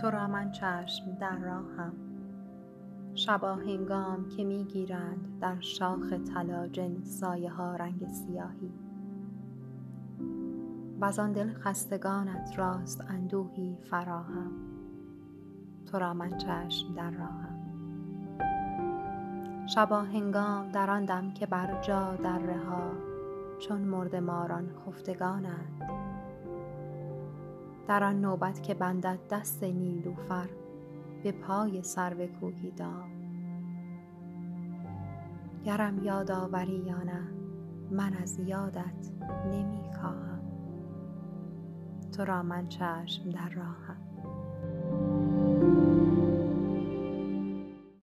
تو را من چشم در راهم. شبا هنگام که می گیرند در شاخ طلاجن سایه ها رنگ سیاهی. وزان دل خستگانت راست اندوهی فراهم. تو را من چشم در راهم. شبا هنگام در آن دم که بر جا دره ها چون مرده ماران خفتگانند. در آن نوبت که بندد دست نیلوفر به پای سرو کوهی دام. گرم یاد آوری یا نه من از یادت نمی کاهم تو را من چشم در راهم.